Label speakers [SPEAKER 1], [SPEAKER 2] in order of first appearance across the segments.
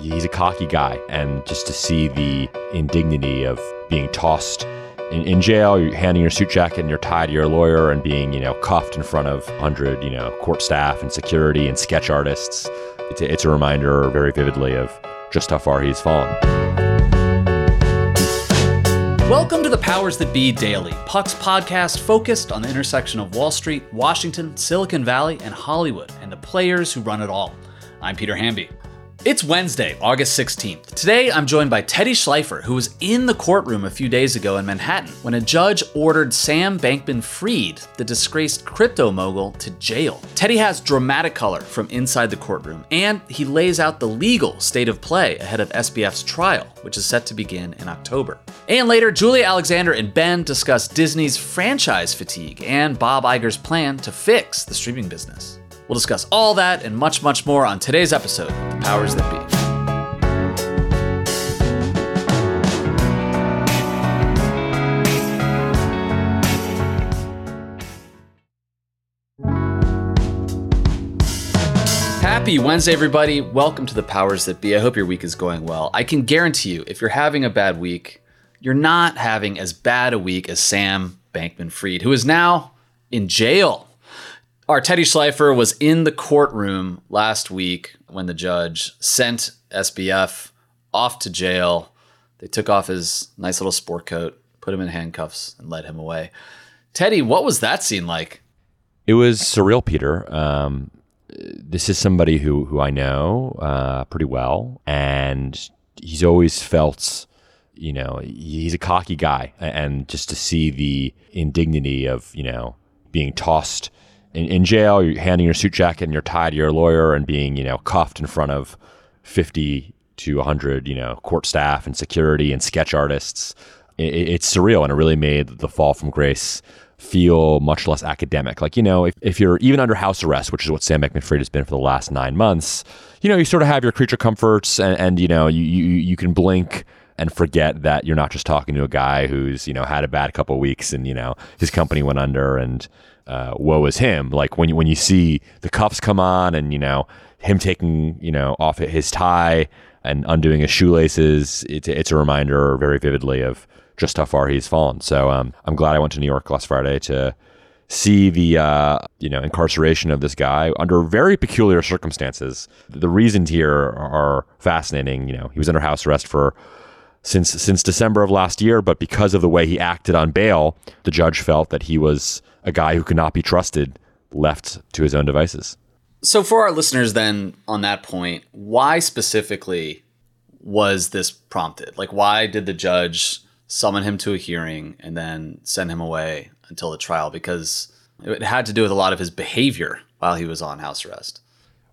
[SPEAKER 1] he's a cocky guy. And just to see the indignity of being tossed in, in jail, you're handing your suit jacket and you're tied to your lawyer and being, you know, cuffed in front of 100, you know, court staff and security and sketch artists. It's a, it's a reminder very vividly of just how far he's fallen.
[SPEAKER 2] Welcome to the Powers That Be Daily, Puck's podcast focused on the intersection of Wall Street, Washington, Silicon Valley, and Hollywood, and the players who run it all. I'm Peter Hamby. It's Wednesday, August 16th. Today, I'm joined by Teddy Schleifer, who was in the courtroom a few days ago in Manhattan when a judge ordered Sam Bankman Fried, the disgraced crypto mogul, to jail. Teddy has dramatic color from inside the courtroom, and he lays out the legal state of play ahead of SBF's trial, which is set to begin in October. And later, Julia Alexander and Ben discuss Disney's franchise fatigue and Bob Iger's plan to fix the streaming business. We'll discuss all that and much, much more on today's episode of The Powers That Be. Happy Wednesday, everybody. Welcome to the Powers That Be. I hope your week is going well. I can guarantee you, if you're having a bad week, you're not having as bad a week as Sam Bankman Fried, who is now in jail. Our Teddy Schleifer was in the courtroom last week when the judge sent SBF off to jail. They took off his nice little sport coat, put him in handcuffs, and led him away. Teddy, what was that scene like?
[SPEAKER 1] It was surreal, Peter. Um, this is somebody who who I know uh, pretty well, and he's always felt, you know, he's a cocky guy, and just to see the indignity of you know being tossed in, in jail, you're handing your suit jacket and you're tied to your lawyer, and being you know cuffed in front of fifty to 100, you know, court staff and security and sketch artists. It, it's surreal, and it really made the fall from grace feel much less academic. Like, you know, if, if you're even under house arrest, which is what Sam Bankman Fried has been for the last nine months, you know, you sort of have your creature comforts and, and you know, you, you, you can blink and forget that you're not just talking to a guy who's, you know, had a bad couple weeks and, you know, his company went under and uh, woe is him. Like when you, when you see the cuffs come on and, you know, him taking, you know, off his tie and undoing his shoelaces, it's, it's a reminder very vividly of just how far he's fallen. So um, I'm glad I went to New York last Friday to see the uh, you know incarceration of this guy under very peculiar circumstances. The reasons here are fascinating. You know, he was under house arrest for since since December of last year, but because of the way he acted on bail, the judge felt that he was a guy who could not be trusted, left to his own devices.
[SPEAKER 2] So, for our listeners, then on that point, why specifically was this prompted? Like, why did the judge summon him to a hearing and then send him away until the trial? Because it had to do with a lot of his behavior while he was on house arrest.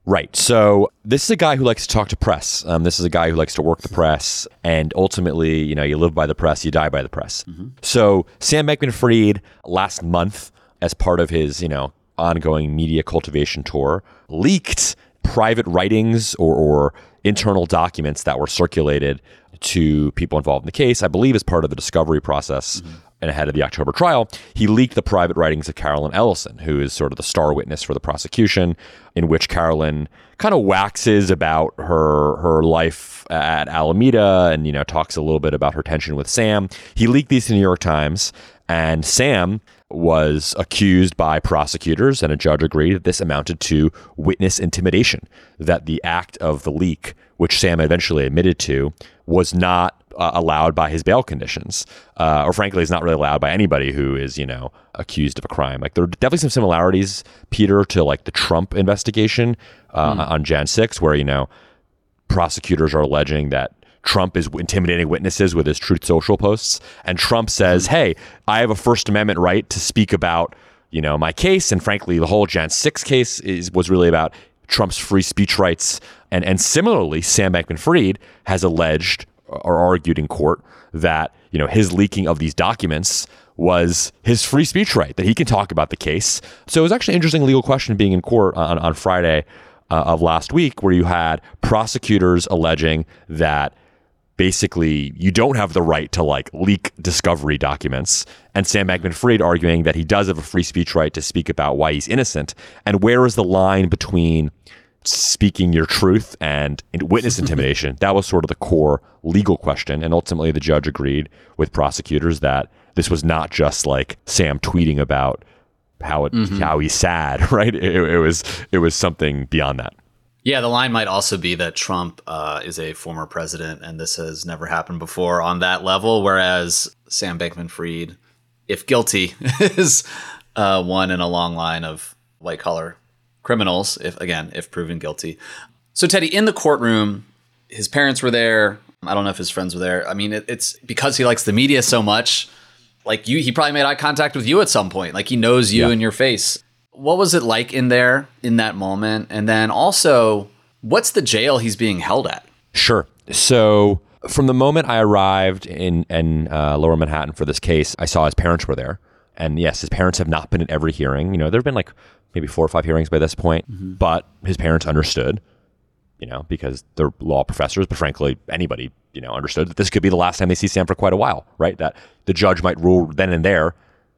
[SPEAKER 1] Right. So this is a guy who likes to talk to press. Um, this is a guy who likes to work the press, and ultimately, you know, you live by the press, you die by the press. Mm-hmm. So Sam Bankman-Fried last month, as part of his, you know, ongoing media cultivation tour, leaked private writings or, or internal documents that were circulated to people involved in the case. I believe as part of the discovery process. Mm-hmm and ahead of the October trial, he leaked the private writings of Carolyn Ellison, who is sort of the star witness for the prosecution, in which Carolyn kind of waxes about her her life at Alameda and you know talks a little bit about her tension with Sam. He leaked these to the New York Times, and Sam was accused by prosecutors, and a judge agreed that this amounted to witness intimidation. That the act of the leak, which Sam eventually admitted to, was not uh, allowed by his bail conditions, uh, or frankly, is not really allowed by anybody who is, you know, accused of a crime. Like there are definitely some similarities, Peter, to like the Trump investigation uh, mm. on Jan 6, where, you know, prosecutors are alleging that Trump is intimidating witnesses with his Truth Social posts. And Trump says, mm. hey, I have a First Amendment right to speak about, you know, my case. And frankly, the whole Jan 6 case is, was really about Trump's free speech rights. And, and similarly, Sam Bankman Fried has alleged or argued in court that you know his leaking of these documents was his free speech right that he can talk about the case. So it was actually an interesting legal question being in court on, on Friday uh, of last week, where you had prosecutors alleging that basically you don't have the right to like leak discovery documents, and Sam Bankman-Fried arguing that he does have a free speech right to speak about why he's innocent. And where is the line between speaking your truth and witness intimidation. that was sort of the core legal question. And ultimately, the judge agreed with prosecutors that this was not just like Sam tweeting about how it, mm-hmm. how he's sad, right? It, it, was it was something beyond that.
[SPEAKER 2] Yeah, the line might also be that Trump uh, is a former president, and this has never happened before on that level. Whereas Sam Bankman-Fried, if guilty, is uh, one in a long line of white collar criminals. If again, if proven guilty. So Teddy, in the courtroom, his parents were there. I don't know if his friends were there. I mean, it, it's because he likes the media so much. Like you, he probably made eye contact with you at some point. Like he knows you yeah. in your face what was it like in there in that moment? And then also, what's the jail he's being held at?
[SPEAKER 1] Sure. So from the moment I arrived in in uh, Lower Manhattan for this case, I saw his parents were there, and yes, his parents have not been at every hearing. You know, there have been like maybe four or five hearings by this point, mm-hmm. but his parents understood. You know, because they're law professors, but frankly, anybody you know understood that this could be the last time they see Sam for quite a while, right? That the judge might rule then and there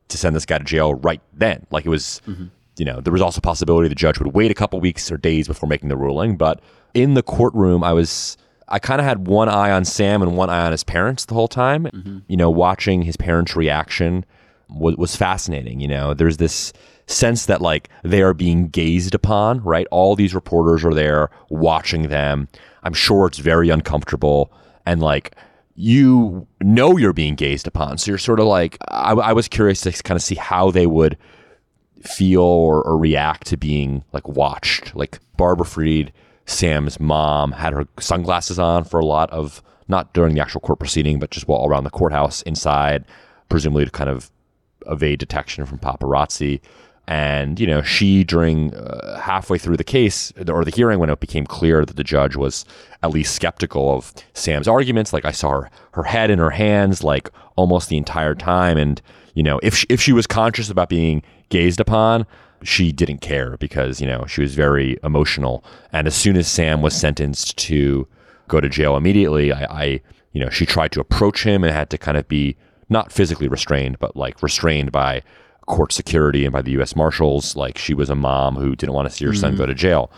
[SPEAKER 1] to send this guy to jail right then, like it was. Mm-hmm you know, there was also a possibility the judge would wait a couple weeks or days before making the ruling. But in the courtroom, I was, I kind of had one eye on Sam and one eye on his parents the whole time. Mm-hmm. You know, watching his parents' reaction was, was fascinating. You know, there's this sense that like they are being gazed upon, right? All these reporters are there watching them. I'm sure it's very uncomfortable. And like, you know you're being gazed upon. So you're sort of like, I, I was curious to kind of see how they would feel or, or react to being like watched. Like Barbara Fried, Sam's mom, had her sunglasses on for a lot of not during the actual court proceeding, but just while around the courthouse inside, presumably to kind of evade detection from paparazzi. And you know, she during uh, halfway through the case or the hearing, when it became clear that the judge was at least skeptical of Sam's arguments, like I saw her her head in her hands like almost the entire time, and you know, if she, if she was conscious about being gazed upon, she didn't care because, you know, she was very emotional. And as soon as Sam was sentenced to go to jail immediately, I, I you know, she tried to approach him and had to kind of be not physically restrained, but like restrained by court security and by the U.S. Marshals. Like she was a mom who didn't want to see her mm-hmm. son go to jail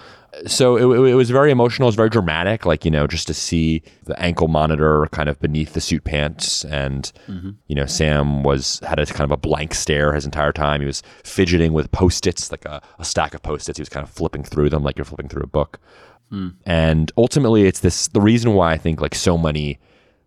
[SPEAKER 1] so it, it, was very emotional. It was very dramatic, like you know, just to see the ankle monitor kind of beneath the suit pants, and mm-hmm. you know, Sam was had a kind of a blank stare his entire time. He was fidgeting with post its, like a, a, stack of post its. He was kind of flipping through them, like you're flipping through a book. Mm. And ultimately, it's this the reason why I think like so many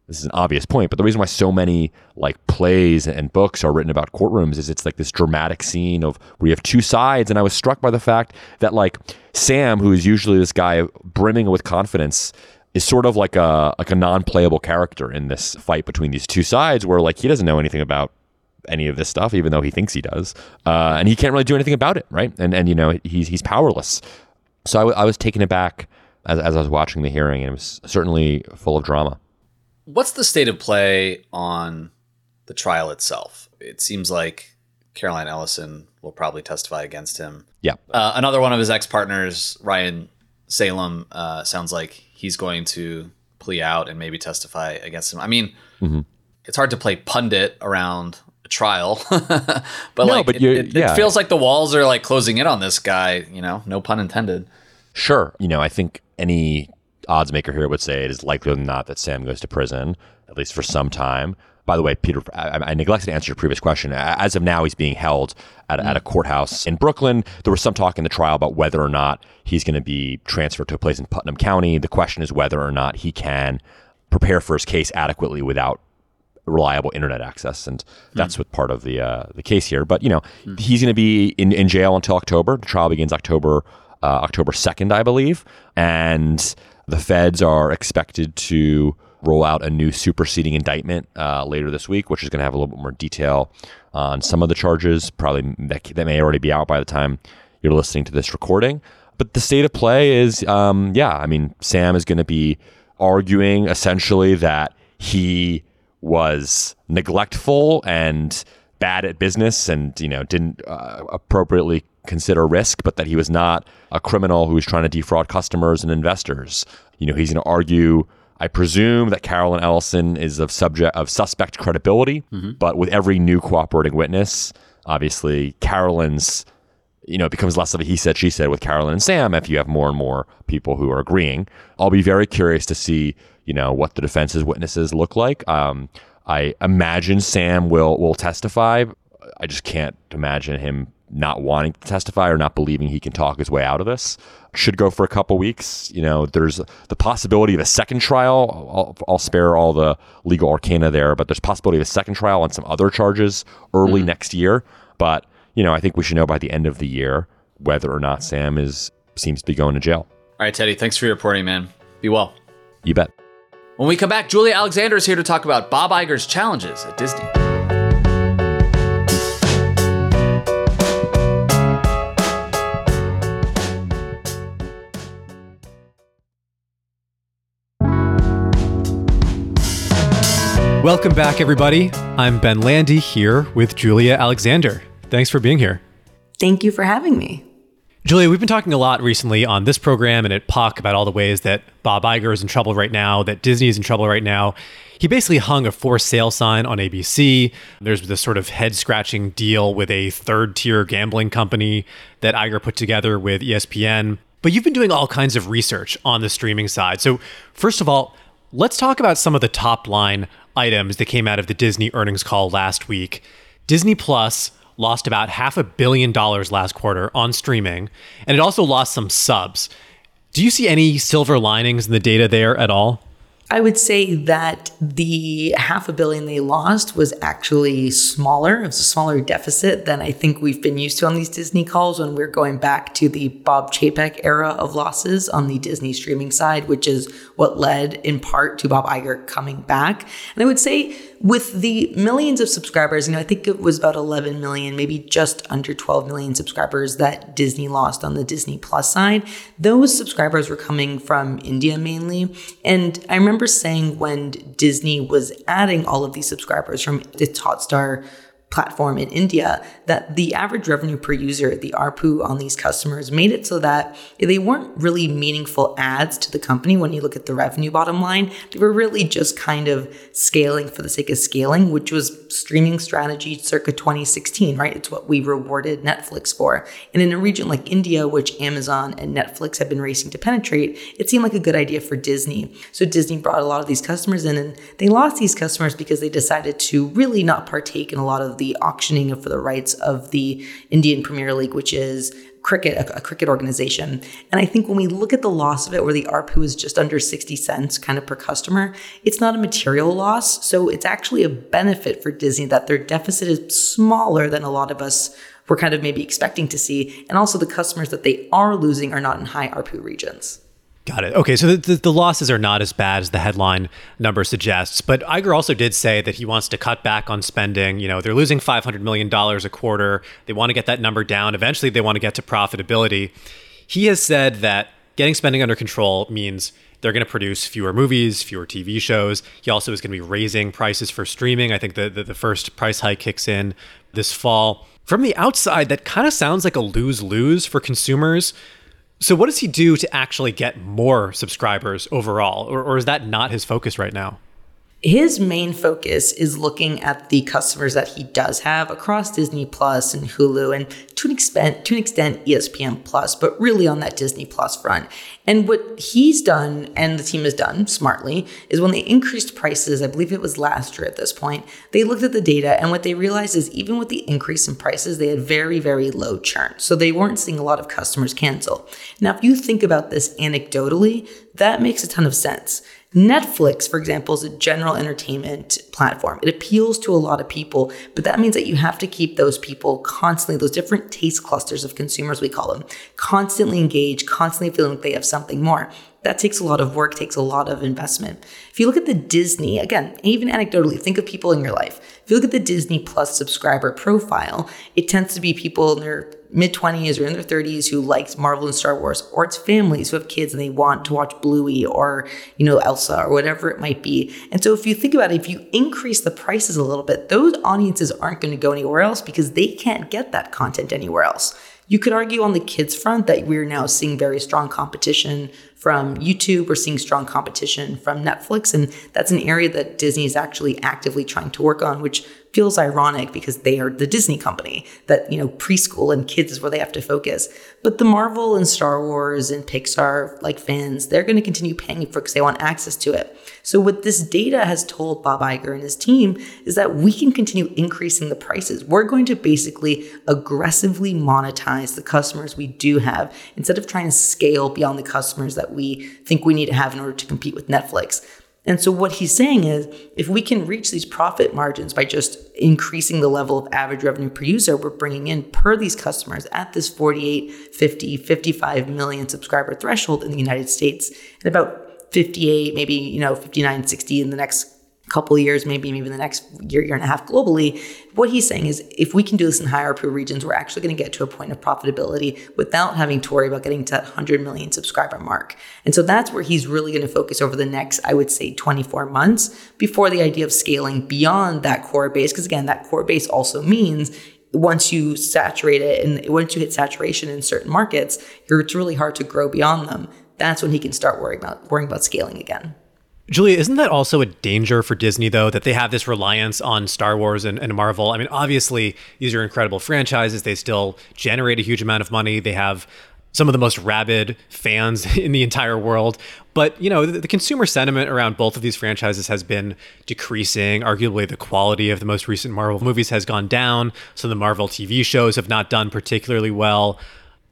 [SPEAKER 1] this is an obvious point, but the reason why so many like plays and books are written about courtrooms is it's like this dramatic scene of where you have two sides. And I was struck by the fact that like Sam, who is usually this guy brimming with confidence, is sort of like a like a non-playable character in this fight between these two sides, where like he doesn't know anything about any of this stuff, even though he thinks he does, uh, and he can't really do anything about it, right? And and you know he's he's powerless. So I, w- I was taken aback as, as I was watching the hearing, and it was certainly full of drama.
[SPEAKER 2] What's the state of play on the trial itself? It seems like Caroline Ellison will probably testify against him.
[SPEAKER 1] Yeah.
[SPEAKER 2] Uh, another one of his ex partners, Ryan Salame, uh, sounds like he's going to plea out and maybe testify against him. I mean, mm-hmm. it's hard to play pundit around a trial, but no, like, but it, it, yeah. it feels like the walls are like closing in on this guy. You know, no pun intended.
[SPEAKER 1] Sure. You know, I think any odds maker here would say it is likely than not that Sam goes to prison, at least for some time. By the way, Peter, I, I, neglected to answer your previous question. As of now, he's being held at, mm. at a mm. courthouse in Brooklyn. There was some talk in the trial about whether or not he's going to be transferred to a place in Putnam County. The question is whether or not he can prepare for his case adequately without reliable internet access, and that's mm. what part of the uh, the case here. But you know, mm. he's going to be in, in jail until October. The trial begins October uh, October second, I believe, and the feds are expected to roll out a new superseding indictment uh, later this week, which is going to have a little bit more detail on some of the charges. Probably that, that may already be out by the time you're listening to this recording. But the state of play is, um, yeah, I mean, Sam is going to be arguing essentially that he was neglectful and bad at business and you know didn't uh, appropriately consider risk, but that he was not a criminal who was trying to defraud customers and investors. You know, he's going to argue. I presume that Carolyn Ellison is of subject of suspect credibility, mm-hmm. but with every new cooperating witness, obviously Carolyn's you know, it becomes less of a he said, she said with Carolyn and Sam if you have more and more people who are agreeing. I'll be very curious to see, you know, what the defense's witnesses look like. Um, I imagine Sam will will testify. I just can't imagine him not wanting to testify or not believing he can talk his way out of this. Should go for a couple weeks. You know, there's the possibility of a second trial. I'll, I'll spare all the legal arcana there, but there's possibility of a second trial on some other charges early mm-hmm. next year. But you know, I think we should know by the end of the year whether or not Sam is seems to be going to jail.
[SPEAKER 2] All right, Teddy. Thanks for your reporting, man. Be well.
[SPEAKER 1] You bet.
[SPEAKER 2] When we come back, Julia Alexander is here to talk about Bob Iger's challenges at Disney.
[SPEAKER 3] Welcome back, everybody. I'm Ben Landy here with Julia Alexander. Thanks for being here.
[SPEAKER 4] Thank you for having me.
[SPEAKER 3] Julia, we've been talking a lot recently on this program and at Puck about all the ways that Bob Iger is in trouble right now, that Disney is in trouble right now. He basically hung a for sale sign on ABC. There's this sort of head scratching deal with a third tier gambling company that Iger put together with ESPN. But you've been doing all kinds of research on the streaming side. So, first of all, let's talk about some of the top line items that came out of the Disney earnings call last week. Disney Plus lost about half a billion dollars last quarter on streaming, and it also lost some subs. Do you see any silver linings in the data there at all?
[SPEAKER 4] I would say that the half a billion they lost was actually smaller. It was a smaller deficit than I think we've been used to on these Disney calls when we're going back to the Bob Chapek era of losses on the Disney streaming side, which is what led in part to Bob Iger coming back. And I would say with the millions of subscribers, you know, I think it was about 11 million, maybe just under 12 million subscribers that Disney lost on the Disney Plus side. Those subscribers were coming from India mainly. And I remember saying when Disney was adding all of these subscribers from its Hotstar platform in India that the average revenue per user, the ARPU on these customers, made it so that they weren't really meaningful ads to the company when you look at the revenue bottom line. They were really just kind of scaling for the sake of scaling, which was streaming strategy circa 2016, right? It's what we rewarded Netflix for. And in a region like India, which Amazon and Netflix have been racing to penetrate, it seemed like a good idea for Disney. So Disney brought a lot of these customers in and they lost these customers because they decided to really not partake in a lot of the the auctioning for the rights of the Indian Premier League, which is cricket, a, a, cricket organization. And I think when we look at the loss of it, where the ARPU is just under 60 cents kind of per customer, it's not a material loss. So it's actually a benefit for Disney that their deficit is smaller than a lot of us were kind of maybe expecting to see. And also the customers that they are losing are not in high ARPU regions.
[SPEAKER 3] Got it. Okay, so the, the, losses are not as bad as the headline number suggests. But Iger also did say that he wants to cut back on spending. You know, they're losing $500 million a quarter. They want to get that number down. Eventually, they want to get to profitability. He has said that getting spending under control means they're going to produce fewer movies, fewer TV shows. He also is going to be raising prices for streaming. I think the, the, the first price hike kicks in this fall. From the outside, that kind of sounds like a lose lose for consumers so, what does he do to actually get more subscribers overall, or, or is that not his focus right now?
[SPEAKER 4] His main focus is looking at the customers that he does have across Disney Plus and Hulu and to an extent to an extent ESPN Plus, but really on that Disney Plus front. And what he's done and the team has done smartly is when they increased prices, I believe it was last year at this point, they looked at the data and what they realized is even with the increase in prices, they had very, very low churn. So they weren't seeing a lot of customers cancel. Now, if you think about this anecdotally, that makes a ton of sense. Netflix, for example, is a general entertainment platform. It appeals to a lot of people, but that means that you have to keep those people constantly, those different taste clusters of consumers, we call them, constantly engaged, constantly feeling like they have something more. That takes a lot of work, takes a lot of investment. If you look at the Disney, again, even anecdotally, think of people in your life. If you look at the Disney Plus subscriber profile, it tends to be people in their mid 20s or in their 30s who likes Marvel and Star Wars, or it's families who have kids and they want to watch Bluey or, you know, Elsa or whatever it might be. And so if you think about it, if you increase the prices a little bit, those audiences aren't going to go anywhere else because they can't get that content anywhere else. You could argue on the kids front that we're now seeing very strong competition from YouTube. We're seeing strong competition from Netflix. And that's an area that Disney is actually actively trying to work on, which feels ironic because they are the Disney company that, you know, preschool and kids is where they have to focus. But the Marvel and Star Wars and Pixar like fans, they're going to continue paying for because they want access to it. So what this data has told Bob Iger and his team is that we can continue increasing the prices. We're going to basically aggressively monetize the customers we do have instead of trying to scale beyond the customers that we think we need to have in order to compete with Netflix. And so what he's saying is if we can reach these profit margins by just increasing the level of average revenue per user we're bringing in per these customers at this 48, 50, 55 million subscriber threshold in the United States and about 58, maybe, you know, 59, 60 in the next couple years, maybe maybe the next year, year and a half globally. What he's saying is if we can do this in higher ARPU regions, we're actually going to get to a point of profitability without having to worry about getting to that 100 million subscriber mark. And so that's where he's really going to focus over the next, I would say, 24 months before the idea of scaling beyond that core base. Because again, that core base also means once you saturate it and once you hit saturation in certain markets, it's really hard to grow beyond them. That's when he can start worrying about worrying about scaling again.
[SPEAKER 3] Julia, isn't that also a danger for Disney, though, that they have this reliance on Star Wars and, and, Marvel? I mean, obviously, these are incredible franchises. They still generate a huge amount of money. They have some of the most rabid fans in the entire world. But, you know, the, the consumer sentiment around both of these franchises has been decreasing. Arguably, the quality of the most recent Marvel movies has gone down. Some of the Marvel TV shows have not done particularly well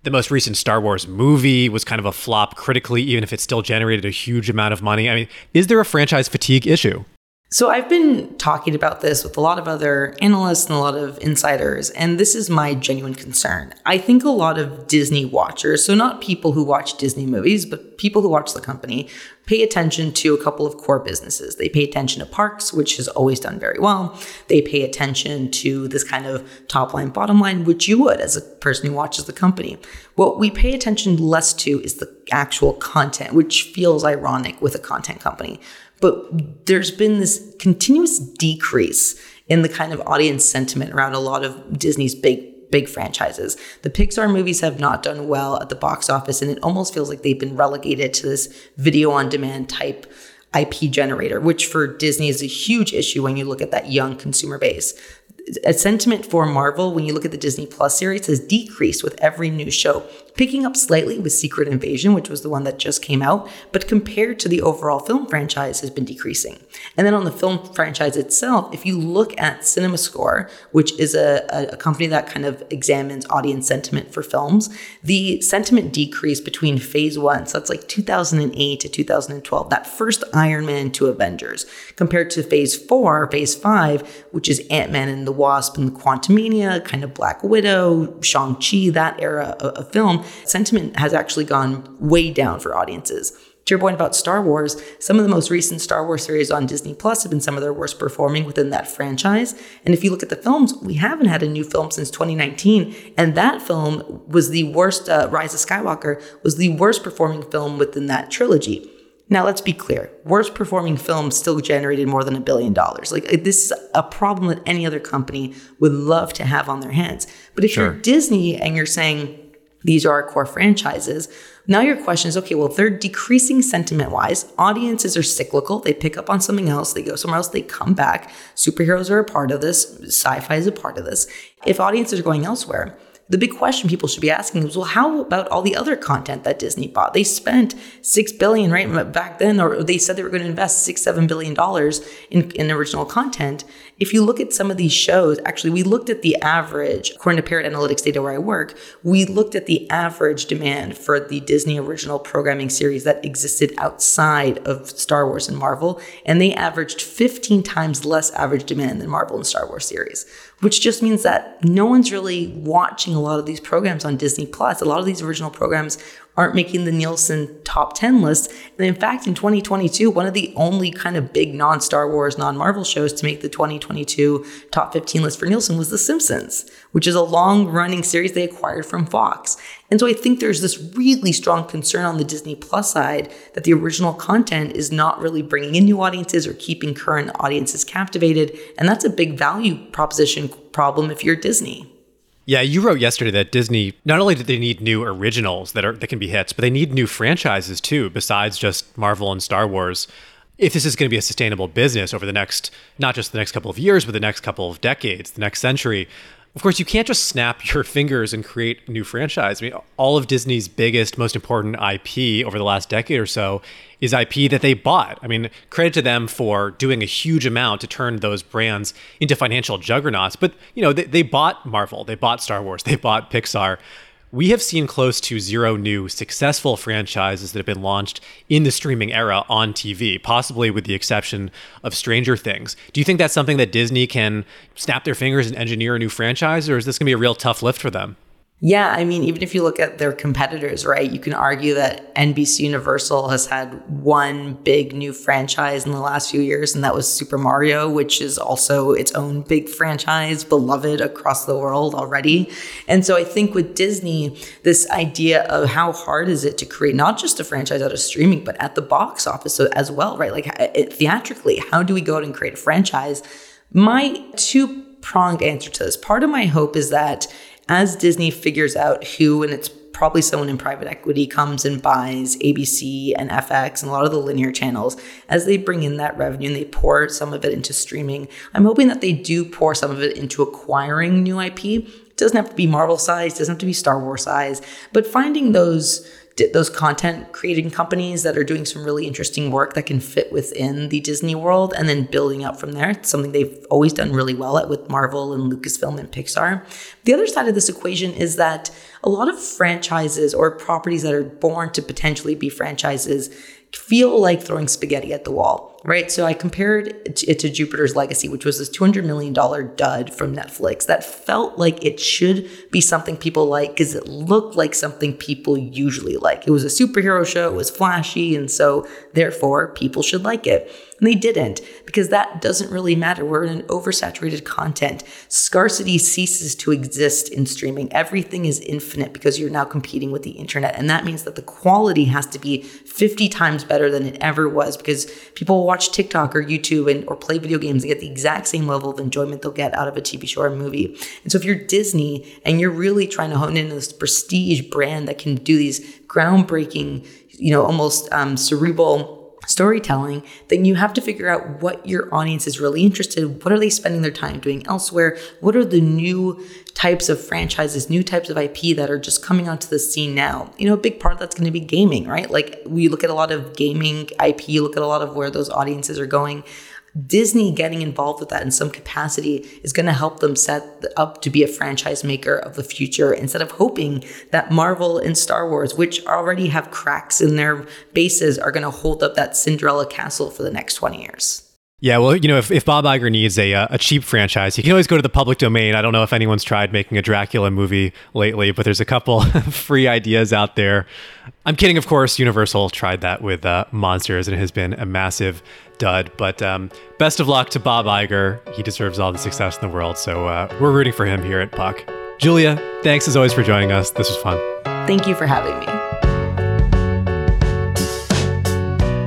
[SPEAKER 3] the most recent Star Wars movie was kind of a flop critically, even if it still generated a huge amount of money. I mean, is there a franchise fatigue issue?
[SPEAKER 4] So I've been talking about this with a lot of other analysts and a lot of insiders, and this is my genuine concern. I think a lot of Disney watchers, so not people who watch Disney movies, but people who watch the company, pay attention to a couple of core businesses. They pay attention to parks, which has always done very well. They pay attention to this kind of top line, bottom line, which you would as a person who watches the company. What we pay attention less to is the actual content, which feels ironic with a content company. But there's been this continuous decrease in the kind of audience sentiment around a lot of Disney's big big franchises. The Pixar movies have not done well at the box office and it almost feels like they've been relegated to this video on demand type IP generator, which for Disney is a huge issue when you look at that young consumer base a sentiment for Marvel, when you look at the Disney Plus series, has decreased with every new show, picking up slightly with Secret Invasion, which was the one that just came out, but compared to the overall film franchise, has been decreasing. And then on the film franchise itself, if you look at CinemaScore, which is a, a company that kind of examines audience sentiment for films, the sentiment decrease between phase one, so that's like 2008 to 2012, that first Iron Man to Avengers, compared to phase four, phase five, which is Ant Man and the the Wasp and the Quantumania, kind of Black Widow, Shang-Chi, that era of, of film, sentiment has actually gone way down for audiences. To your point about Star Wars, some of the most recent Star Wars series on Disney Plus have been some of their worst performing within that franchise. And if you look at the films, we haven't had a new film since 2019. And that film was the worst, uh, Rise of Skywalker was the worst performing film within that trilogy. Now, let's be clear. Worst performing films still generated more than a billion dollars. Like, this is a problem that any other company would love to have on their hands. But if sure. you're Disney and you're saying, these are our core franchises, now your question is okay, well, they're decreasing sentiment wise, audiences are cyclical. They pick up on something else, they go somewhere else, they come back. Superheroes are a part of this, sci fi is a part of this. If audiences are going elsewhere, the big question people should be asking is, well, how about all the other content that Disney bought? They spent six billion right back then, or they said they were going to invest six, seven billion dollars in, in original content. If you look at some of these shows, actually, we looked at the average, according to Parrot Analytics data where I work, we looked at the average demand for the Disney original programming series that existed outside of Star Wars and Marvel, and they averaged 15 times less average demand than Marvel and Star Wars series which just means that no one's really watching a lot of these programs on Disney Plus. A lot of these original programs aren't making the Nielsen top 10 list. And in fact, in 2022, one of the only kind of big non Star Wars, non Marvel shows to make the 2022 top 15 list for Nielsen was The Simpsons, which is a long running series they acquired from Fox. And so I think there's this really strong concern on the Disney Plus side that the original content is not really bringing in new audiences or keeping current audiences captivated. And that's a big value proposition problem if you're Disney.
[SPEAKER 3] Yeah, you wrote yesterday that Disney not only do they need new originals that are that can be hits, but they need new franchises too, besides just Marvel and Star Wars. If this is going to be a sustainable business over the next not just the next couple of years, but the next couple of decades, the next century, of course, you can't just snap your fingers and create a new franchise. I mean, all of Disney's biggest, most important IP over the last decade or so is IP that they bought. I mean, credit to them for doing a huge amount to turn those brands into financial juggernauts. But, you know, they, they bought Marvel, they bought Star Wars, they bought Pixar we have seen close to zero new successful franchises that have been launched in the streaming era on TV, possibly with the exception of Stranger Things. Do you think that's something that Disney can snap their fingers and engineer a new franchise, or is this going to be a real tough lift for them?
[SPEAKER 4] Yeah, I mean, even if you look at their competitors, right, you can argue that NBC Universal has had one big new franchise in the last few years, and that was Super Mario, which is also its own big franchise, beloved across the world already. And so I think with Disney, this idea of how hard is it to create not just a franchise out of streaming, but at the box office as well, right? Like it, theatrically, how do we go out and create a franchise? My two pronged answer to this part of my hope is that as Disney figures out who, and it's probably someone in private equity comes and buys ABC and FX and a lot of the linear channels, as they bring in that revenue and they pour some of it into streaming, I'm hoping that they do pour some of it into acquiring new IP. It doesn't have to be Marvel size, doesn't have to be Star Wars size, but finding those those content creating companies that are doing some really interesting work that can fit within the Disney world and then building up from there. It's something they've always done really well at with Marvel and Lucasfilm and Pixar. The other side of this equation is that a lot of franchises or properties that are born to potentially be franchises feel like throwing spaghetti at the wall, right? So I compared it to Jupiter's Legacy, which was this $200 million dud from Netflix that felt like it should be something people like because it looked like something people usually like. It was a superhero show, it was flashy, and so therefore people should like it. And they didn't because that doesn't really matter. We're in an oversaturated content. Scarcity ceases to exist in streaming. Everything is infinite because you're now competing with the internet. And that means that the quality has to be 50 times better than it ever was because people watch TikTok or YouTube and or play video games and get the exact same level of enjoyment they'll get out of a TV show or movie. And so if you're Disney and you're really trying to hone in on this prestige brand that can do these groundbreaking, you know, almost um, cerebral storytelling, then you have to figure out what your audience is really interested in. What are they spending their time doing elsewhere? What are the new types of franchises, new types of IP that are just coming onto the scene now? You know, a big part that's going to be gaming, right? Like we look at a lot of gaming IP, look at a lot of where those audiences are going. Disney getting involved with that in some capacity is going to help them set up to be a franchise maker of the future instead of hoping that Marvel and Star Wars, which already have cracks in their bases, are going to hold up that Cinderella castle for the next 20 years.
[SPEAKER 3] Yeah, well, you know, if, if Bob Iger needs a, uh, a cheap franchise, he can always go to the public domain. I don't know if anyone's tried making a Dracula movie lately, but there's a couple free ideas out there. I'm kidding, of course. Universal tried that with uh, Monsters, and it has been a massive dud. But um, best of luck to Bob Iger. He deserves all the success in the world. So uh, we're rooting for him here at Puck. Julia, thanks as always for joining us. This was fun.
[SPEAKER 4] Thank you for having me.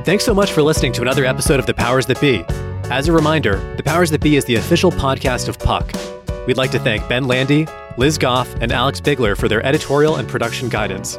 [SPEAKER 3] Thanks so much for listening to another episode of The Powers That Be. As a reminder, The Powers That Be is the official podcast of Puck. We'd like to thank Ben Landy, Liz Goff, and Alex Bigler for their editorial and production guidance.